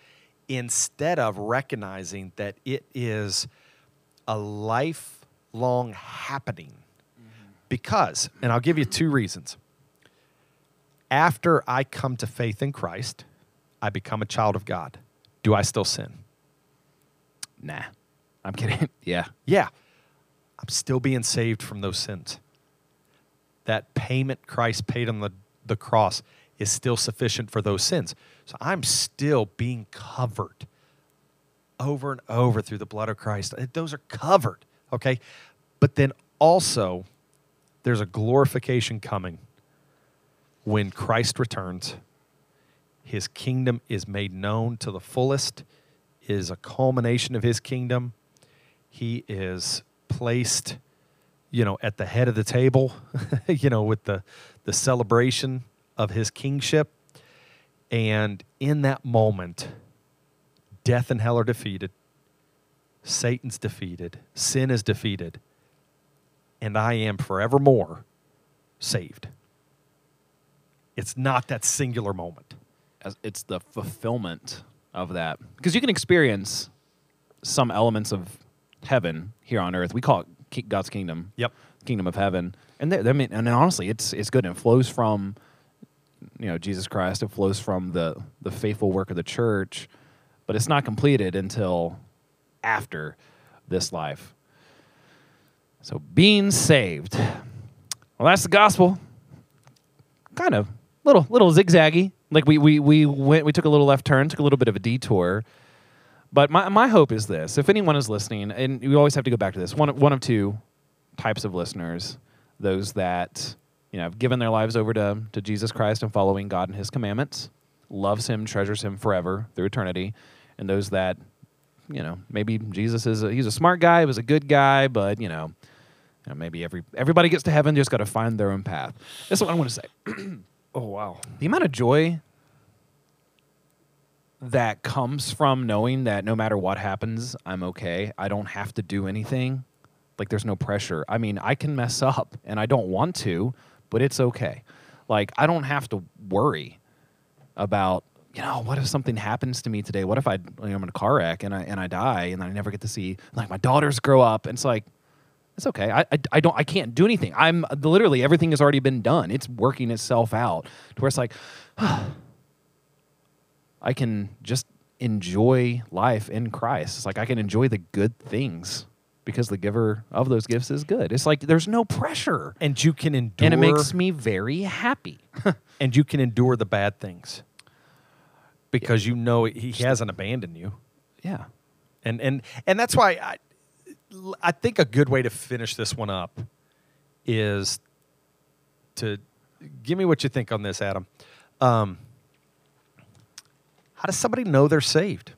instead of recognizing that it is a lifelong happening because and i'll give you two reasons after i come to faith in christ i become a child of god. Do i still sin? Nah. I'm kidding. yeah. yeah. I'm still being saved from those sins. That payment christ paid on the, the cross is still sufficient for those sins. So i'm still being covered over and over through the blood of christ. Those are covered okay? But then also there's a glorification coming when christ returns his kingdom is made known to the fullest is a culmination of his kingdom. He is placed you know at the head of the table you know with the the celebration of his kingship. And in that moment death and hell are defeated satan's defeated sin is defeated and i am forevermore saved. It's not that singular moment it's the fulfillment of that because you can experience some elements of heaven here on earth. We call it God's kingdom. Yep. Kingdom of heaven, and I mean, and honestly, it's it's good. And it flows from, you know, Jesus Christ. It flows from the the faithful work of the church, but it's not completed until after this life. So being saved, well, that's the gospel. Kind of little little zigzaggy. Like we we we went we took a little left turn, took a little bit of a detour. But my my hope is this: if anyone is listening, and we always have to go back to this one one of two types of listeners, those that you know have given their lives over to to Jesus Christ and following God and His commandments, loves Him, treasures Him forever through eternity, and those that you know maybe Jesus is a, he's a smart guy, he was a good guy, but you know. You know, maybe every everybody gets to heaven, just got to find their own path. That's what I want to say. oh wow the amount of joy that comes from knowing that no matter what happens, I'm okay. I don't have to do anything. Like there's no pressure. I mean, I can mess up and I don't want to, but it's okay. Like I don't have to worry about, you know, what if something happens to me today? What if I you know, I'm in a car wreck and I and I die and I never get to see like my daughters grow up? And it's like it's okay. I, I, I don't I can't do anything. I'm literally everything has already been done. It's working itself out to where it's like I can just enjoy life in Christ. It's like I can enjoy the good things because the giver of those gifts is good. It's like there's no pressure. and you can endure And it makes me very happy. and you can endure the bad things because you know he hasn't abandoned you yeah. and and and that's why I I think a good way to finish this one up is to give me what you think on this, Adam. Um, how does somebody know they're saved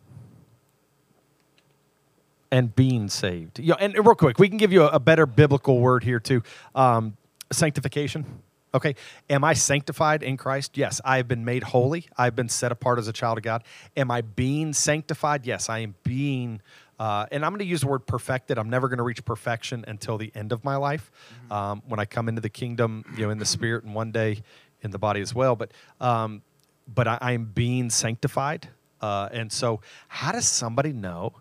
and being saved? You know, and real quick, we can give you a, a better biblical word here too. Um, sanctification. Okay, am I sanctified in Christ? Yes, I have been made holy. I've been set apart as a child of God. Am I being sanctified? Yes, I am being. Uh, and I'm going to use the word perfected. I'm never going to reach perfection until the end of my life, um, when I come into the kingdom, you know, in the spirit, and one day in the body as well. But um, but I, I am being sanctified. Uh, and so, how does somebody know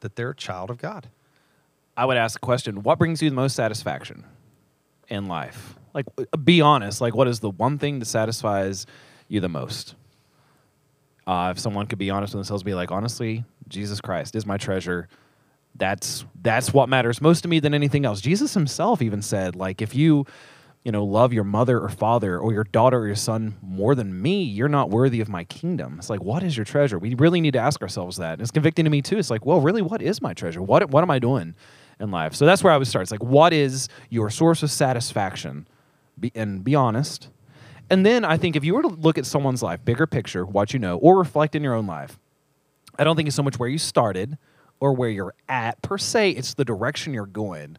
that they're a child of God? I would ask the question, what brings you the most satisfaction in life? Like be honest, like what is the one thing that satisfies you the most? Uh, if someone could be honest with themselves, be like, honestly, Jesus Christ is my treasure. That's that's what matters most to me than anything else. Jesus himself even said, like, if you, you know, love your mother or father or your daughter or your son more than me, you're not worthy of my kingdom. It's like, what is your treasure? We really need to ask ourselves that. And it's convicting to me too. It's like, well, really, what is my treasure? What what am I doing in life? So that's where I would start. It's like, what is your source of satisfaction? Be, and be honest. And then I think if you were to look at someone's life, bigger picture, what you know, or reflect in your own life, I don't think it's so much where you started or where you're at per se. It's the direction you're going.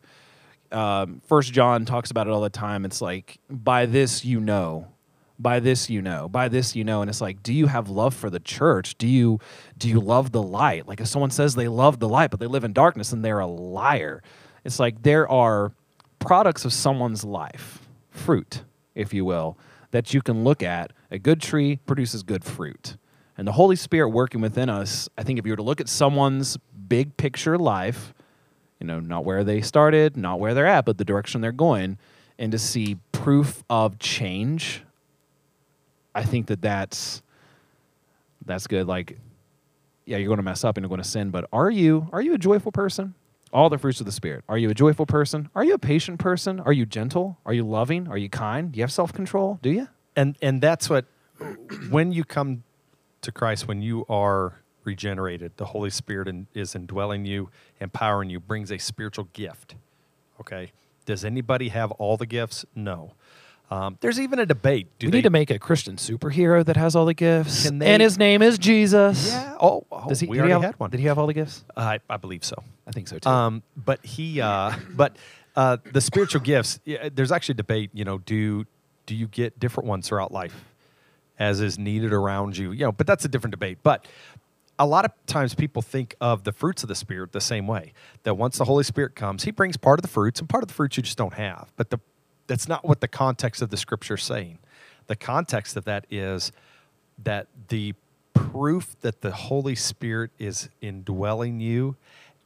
Um, First John talks about it all the time. It's like by this you know, by this you know, by this you know, and it's like, do you have love for the church? Do you do you love the light? Like if someone says they love the light but they live in darkness, then they're a liar. It's like there are products of someone's life, fruit, if you will, that you can look at. A good tree produces good fruit. And the Holy Spirit working within us, I think if you were to look at someone's big picture life, you know, not where they started, not where they're at, but the direction they're going, and to see proof of change, I think that that's that's good. Like, yeah, you're going to mess up and you're going to sin, but are you are you a joyful person? All the fruits of the spirit. Are you a joyful person? Are you a patient person? Are you gentle? Are you loving? Are you kind? Do you have self control? Do you? and and that's what when you come to Christ, when you are regenerated, the Holy Spirit in, is indwelling you, empowering you, brings a spiritual gift. Okay, does anybody have all the gifts? No. Um, there's even a debate. Do we they, need to make a Christian superhero that has all the gifts, they- and his name is Jesus. Yeah. Oh, oh Does he? we did he already have, had one. Did he have all the gifts? I, I believe so. I think so too. Um, but he, uh, but uh, the spiritual gifts. Yeah, there's actually a debate. You know, do do you get different ones throughout life, as is needed around you? You know, but that's a different debate. But a lot of times people think of the fruits of the spirit the same way. That once the Holy Spirit comes, He brings part of the fruits, and part of the fruits you just don't have. But the that's not what the context of the scripture is saying. The context of that is that the proof that the Holy Spirit is indwelling you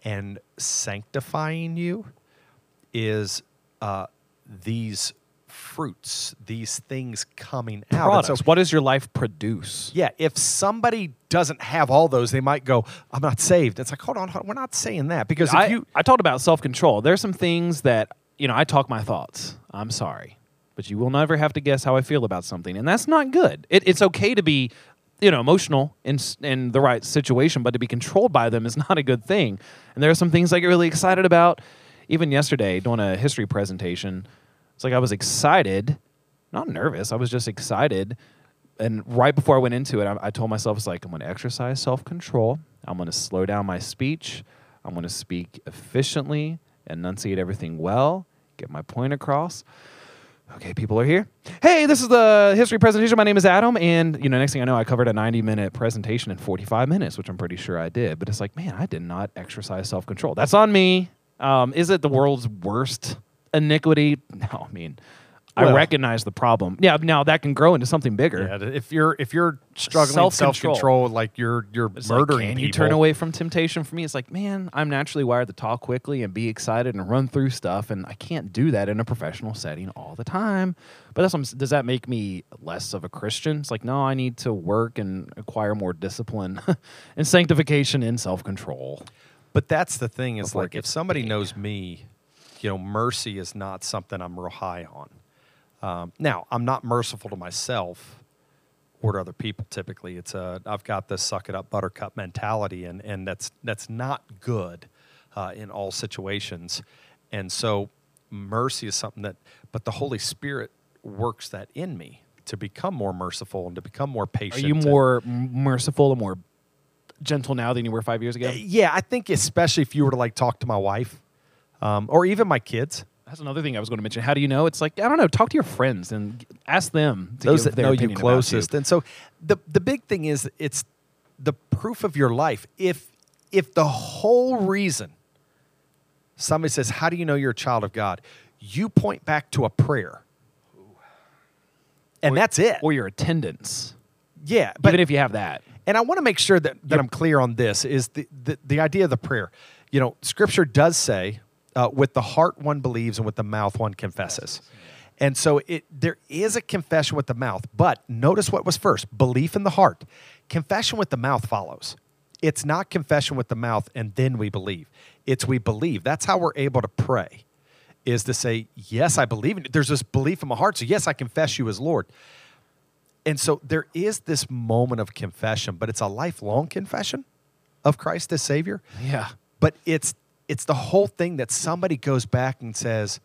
and sanctifying you is uh, these fruits, these things coming out. And Products. so- what does your life produce? yeah, if somebody doesn't have all those, they might go, "I'm not saved." It's like, hold on, hold on, we're not saying that because if I, you I talked about self control. There's some things that you know I talk my thoughts. I'm sorry, but you will never have to guess how I feel about something, and that's not good. It, it's okay to be you know emotional in s- in the right situation, but to be controlled by them is not a good thing. And there are some things I get really excited about. Even yesterday, doing a history presentation, it's like I was excited, not nervous. I was just excited. And right before I went into it, I, I told myself, it's like, I'm going to exercise self control. I'm going to slow down my speech. I'm going to speak efficiently, enunciate everything well, get my point across. Okay, people are here. Hey, this is the history presentation. My name is Adam, and you know, next thing I know, I covered a 90-minute presentation in 45 minutes, which I'm pretty sure I did. But it's like, man, I did not exercise self-control. That's on me. Um, is it the world's worst iniquity? No, I mean, I recognize the problem. Yeah, now that can grow into something bigger. yeah, if you're if you're struggling with Self-control. self-control, like you're you're It's like, murdering can people. you turn away from temptation for me? It's like, man, I'm naturally wired to talk quickly and be excited and run through stuff, and I can't do that in a professional setting all the time. But that's what I'm does that make me less of a Christian? It's like, no, I need to work and acquire more discipline and sanctification and self control. But that's the thing is like if somebody knows me, you know, mercy is not something I'm real high on. Um, now, I'm not merciful to myself or to other people. Typically, it's a I've got this suck it up buttercup mentality, and and that's that's not good uh, in all situations. And so, mercy is something that, but the Holy Spirit works that in me to become more merciful and to become more patient. Are you more m- merciful and more gentle now than you were five years ago? yeah, I think especially if you were to like talk to my wife, um, or even my kids. That's another thing I was going to mention. How do you know? It's like I don't know. Talk to your friends and ask them to those give that their know you closest. And so the the big thing is it's the proof of your life. If if the whole reason somebody says, "How do you know you're a child of God?" You point back to a prayer, and Or- that's it. or your attendance. yeah, but even if you have that. and I want to make sure that, that I'm clear on this is the, the, the idea of the prayer. You know, scripture does say, uh, with the heart one believes and with the mouth one confesses. And so it there is a confession with the mouth, but notice what was first belief in the heart. Confession with the mouth follows. It's not confession with the mouth and then we believe. It's we believe. That's how we're able to pray, is to say, Yes, I believe in you. There's this belief in my heart. So, yes, I confess you as Lord. And so there is this moment of confession, but it's a lifelong confession of Christ as Savior. Yeah. But it's it's the whole thing that somebody goes back and says,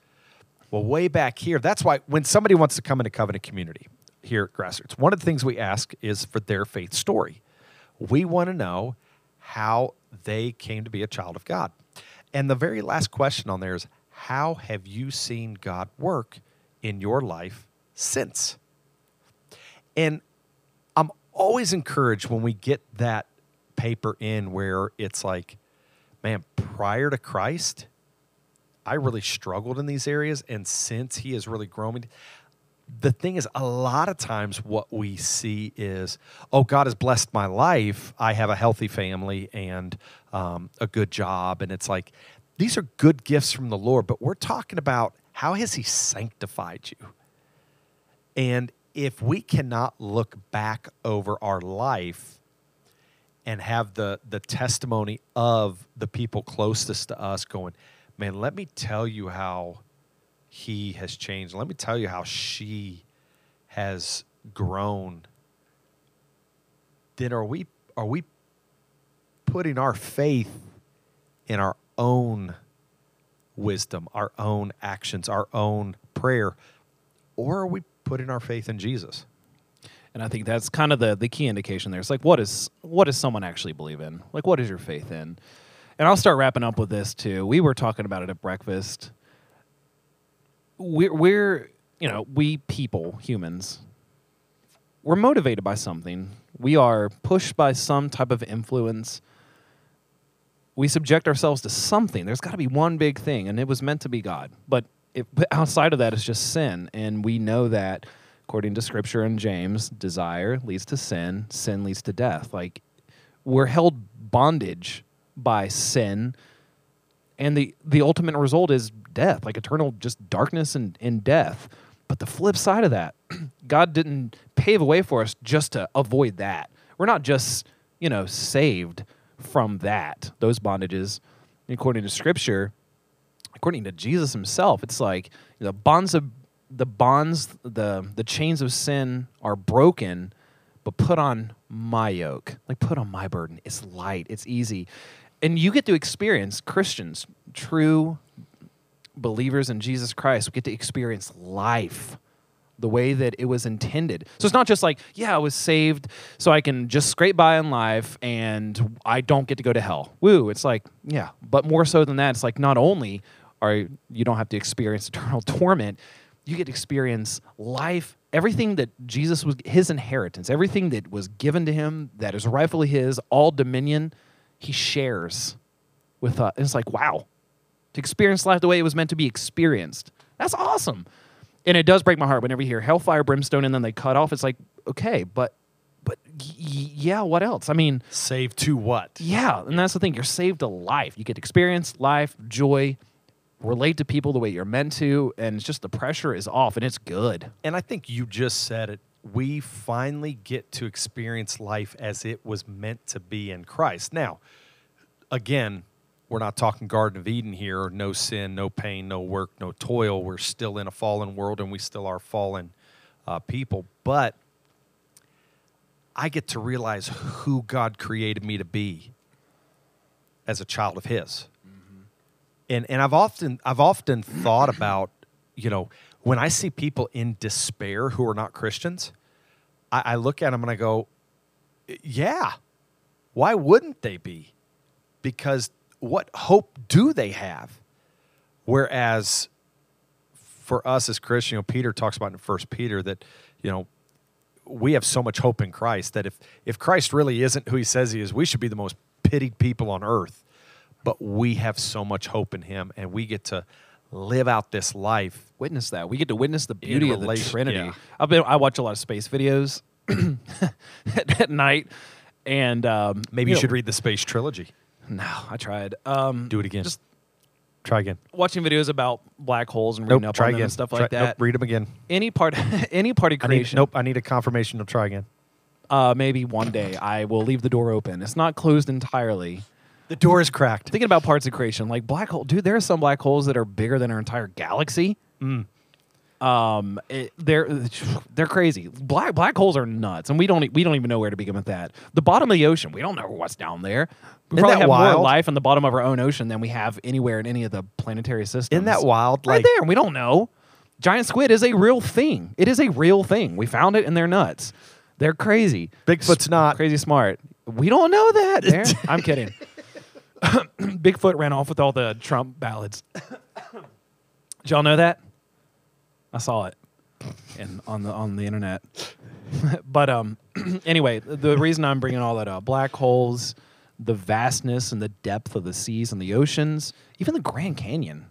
well, way back here. That's why when somebody wants to come into covenant community here at Grassroots, one of the things we ask is for their faith story. We want to know how they came to be a child of God. And the very last question on there is how have you seen God work in your life since? And I'm always encouraged when we get that paper in where it's like, man, prior to Christ, I really struggled in these areas. And since he has really grown me, the thing is, a lot of times what we see is, oh, God has blessed my life. I have a healthy family and um, a good job. And it's like, these are good gifts from the Lord, but we're talking about how has He sanctified you? And if we cannot look back over our life and have the the testimony of the people closest to us going, man, let me tell you how he has changed. Let me tell you how she has grown. Then are we are we putting our faith in our own wisdom, our own actions, our own prayer, or are we putting our faith in Jesus? And I think that's kind of the the key indication there. It's like what is what does someone actually believe in? Like what is your faith in? And I'll start wrapping up with this too. We were talking about it at breakfast. We're we're you know, we people, humans, we're motivated by something. We are pushed by some type of influence. We subject ourselves to something. There's got to be one big thing, and it was meant to be God. But, it, but outside of that, it's just sin. And we know that according to scripture and James, desire leads to sin, sin leads to death. Like we're held bondage by sin, and the the ultimate result is death, like eternal just darkness and, and death. But the flip side of that, God didn't pave a way for us just to avoid that. We're not just, you know, saved from that, those bondages. According to scripture, according to Jesus himself, it's like the bonds of the bonds, the the chains of sin are broken, but put on my yoke. Like put on my burden. It's light, it's easy. And you get to experience Christians, true believers in Jesus Christ, we get to experience life the way that it was intended. So it's not just like, yeah, I was saved so I can just scrape by in life and I don't get to go to hell. Woo. It's like, yeah, but more so than that, it's like not only are you don't have to experience eternal torment, you get to experience life, everything that Jesus was his inheritance, everything that was given to him that is rightfully his, all dominion, he shares with us. It's like, wow, to experience life the way it was meant to be experienced. That's awesome. And it does break my heart whenever you hear hellfire, brimstone, and then they cut off. It's like, okay, but but y- yeah, what else? I mean, saved to what? yeah, and that's the thing. You're saved to life. You get experience life, joy, relate to people the way you're meant to, and it's just the pressure is off, and it's good. And I think you just said it. We finally get to experience life as it was meant to be in Christ. Now, again, we're not talking Garden of Eden here, no sin, no pain, no work, no toil. We're still in a fallen world and we still are fallen uh, people. But I get to realize who God created me to be as a child of His. And, and I've often I've often thought about, you know, when I see people in despair who are not Christians, I, I look at them and I go, yeah, why wouldn't they be? Because what hope do they have? Whereas for us as Christians, you know, Peter talks about in First Peter that, you know, we have so much hope in Christ that if if Christ really isn't who he says he is, we should be the most pitied people on earth. But we have so much hope in him and we get to live out this life. Witness that. We get to witness the beauty of the Trinity. yeah. I've been. I watch a lot of space videos at, at night, and um, Maybe you know- should read the Space Trilogy. No, I tried. Um, Do it again. Just Try again. watching videos about black holes and reading Nope. up on them and stuff Try- like that. Nope, read them again. Any part, any part of I need, creation. nope. I need a confirmation. to try again. Uh, maybe one day I will leave the door open. It's not closed entirely. The door is cracked. Thinking about parts of creation, like black hole, dude. There are some black holes that are bigger than our entire galaxy. Mm. Um, it, they're they're crazy. Black black holes are nuts, and we don't we don't even know where to begin with that. The bottom of the ocean, we don't know what's down there. We Isn't probably that have wild? more life in the bottom of our own ocean than we have anywhere in any of the planetary systems. Isn't that wild? Right Like there, and we don't know. Giant squid is a real thing. It is a real thing. We found it, and they're nuts. They're crazy. Bigfoot's S- not. crazy smart. We don't know that. There. I'm kidding. Bigfoot ran off with all the Trump ballots. Did y'all know that? I saw it, and on the on the internet. but um, anyway, the reason I'm bringing all that up: black holes, the vastness and the depth of the seas and the oceans, even the Grand Canyon,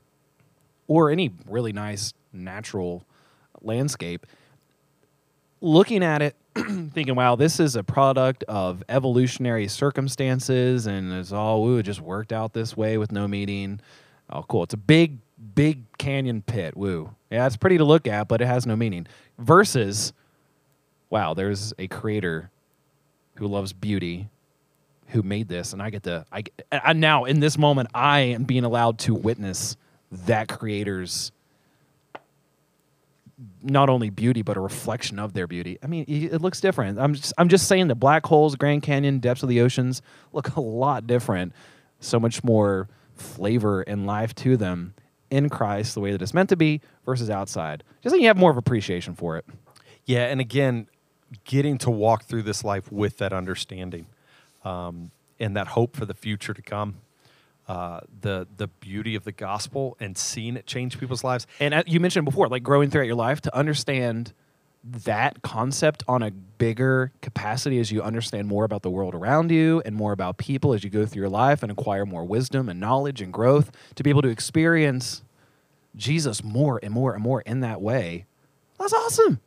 or any really nice natural landscape. looking at it, thinking, wow, this is a product of evolutionary circumstances and it's all, ooh, it just worked out this way with no meaning. Oh, cool. It's a big, big canyon pit. Woo. Yeah, it's pretty to look at, but it has no meaning. Versus, wow, there's a creator who loves beauty who made this and i get to i, I now in this moment i am being allowed to witness that creator's not only beauty but a reflection of their beauty. I mean it looks different. I'm just i'm just saying the black holes grand canyon depths of the oceans look a lot different. So much more flavor and life to them in christ the way that it's meant to be versus outside. Just so you have more of appreciation for it. Yeah, and again, getting to walk through this life with that understanding um, and that hope for the future to come, uh, the the beauty of the gospel and seeing it change people's lives. and uh, you mentioned before, like growing throughout your life to understand that concept on a bigger capacity as you understand more about the world around you and more about people as you go through your life and acquire more wisdom and knowledge and growth to be able to experience Jesus more and more and more in that way. That's awesome.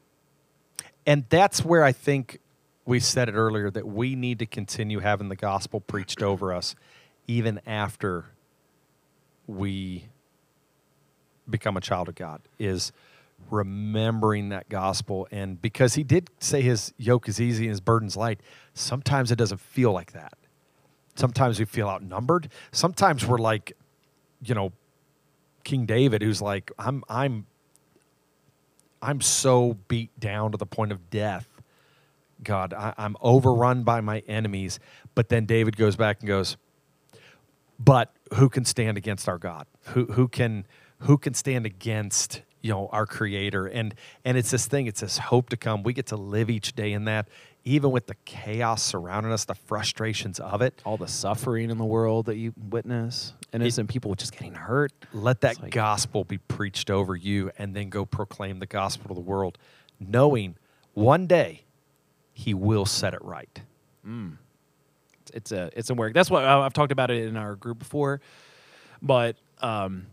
And that's where I think we said it earlier that we need to continue having the gospel preached over us even after we become a child of God is remembering that gospel. And because he did say his yoke is easy and his burden's light sometimes it doesn't feel like that. Sometimes we feel outnumbered. Sometimes we're like you know king david who's like i'm i'm i'm so beat down to the point of death god. I, i'm overrun by my enemies. But then david goes back and goes but who can stand against our god? Who who can who can stand against you know our creator? And and it's this thing it's this hope to come. We get to live each day in that even with the chaos surrounding us the frustrations of it. All the suffering in the world that you witness, innocent people just getting hurt. let that like- gospel be preached over you and then go proclaim the gospel to the world knowing one day he will set it right mm. It's a it's a work. That's what I- I've talked about it in our group before. But um,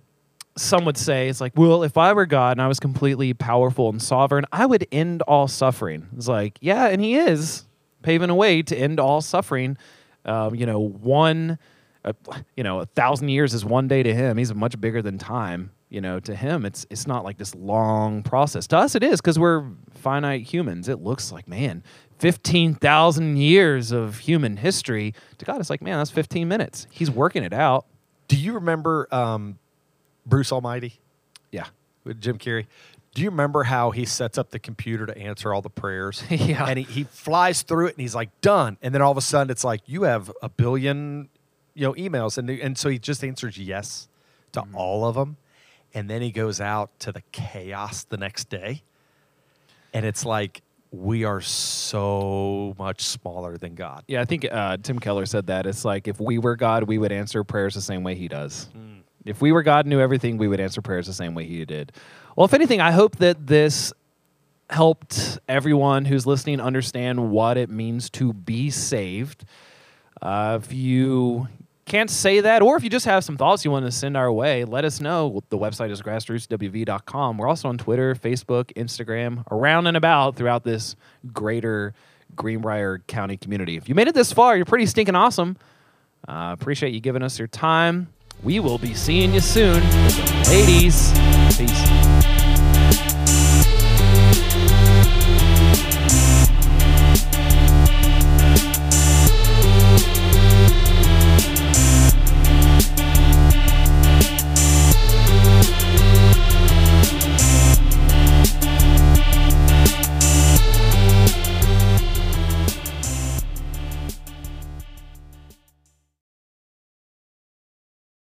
some would say it's like, well, if I were God and I was completely powerful and sovereign, I would end all suffering. It's like, yeah, and He is paving a way to end all suffering. Um, you know, one, uh, you know, a thousand years is one day to Him. He's much bigger than time. You know, to Him, it's it's not like this long process. To us, it is because we're finite humans. It looks like man. 15,000 years of human history. To God, it's like, man, that's 15 minutes. He's working it out. do you remember um, bruce almighty Yeah. with Jim Carrey. Do you remember how he sets up the computer to answer all the prayers? Yeah. And he, he flies through it and he's like, done. And then all of a sudden it's like, you have a billion, you know, emails. And, and so he just answers yes to all of them. And then he goes out to the chaos the next day. And it's like, we are so much smaller than God. Yeah, I think uh, Tim Keller said that. It's like if we were God, we would answer prayers the same way he does. If we were God and knew everything, we would answer prayers the same way he did. Well, if anything, I hope that this helped everyone who's listening understand what it means to be saved. Uh, if you can't say that, or if you just have some thoughts you want to send our way, let us know. The website is grassrootswv.com. We're also on Twitter, Facebook, Instagram, around and about throughout this greater Greenbrier County community. If you made it this far, you're pretty stinking awesome. Uh, appreciate you giving us your time. We will be seeing you soon. Ladies, peace.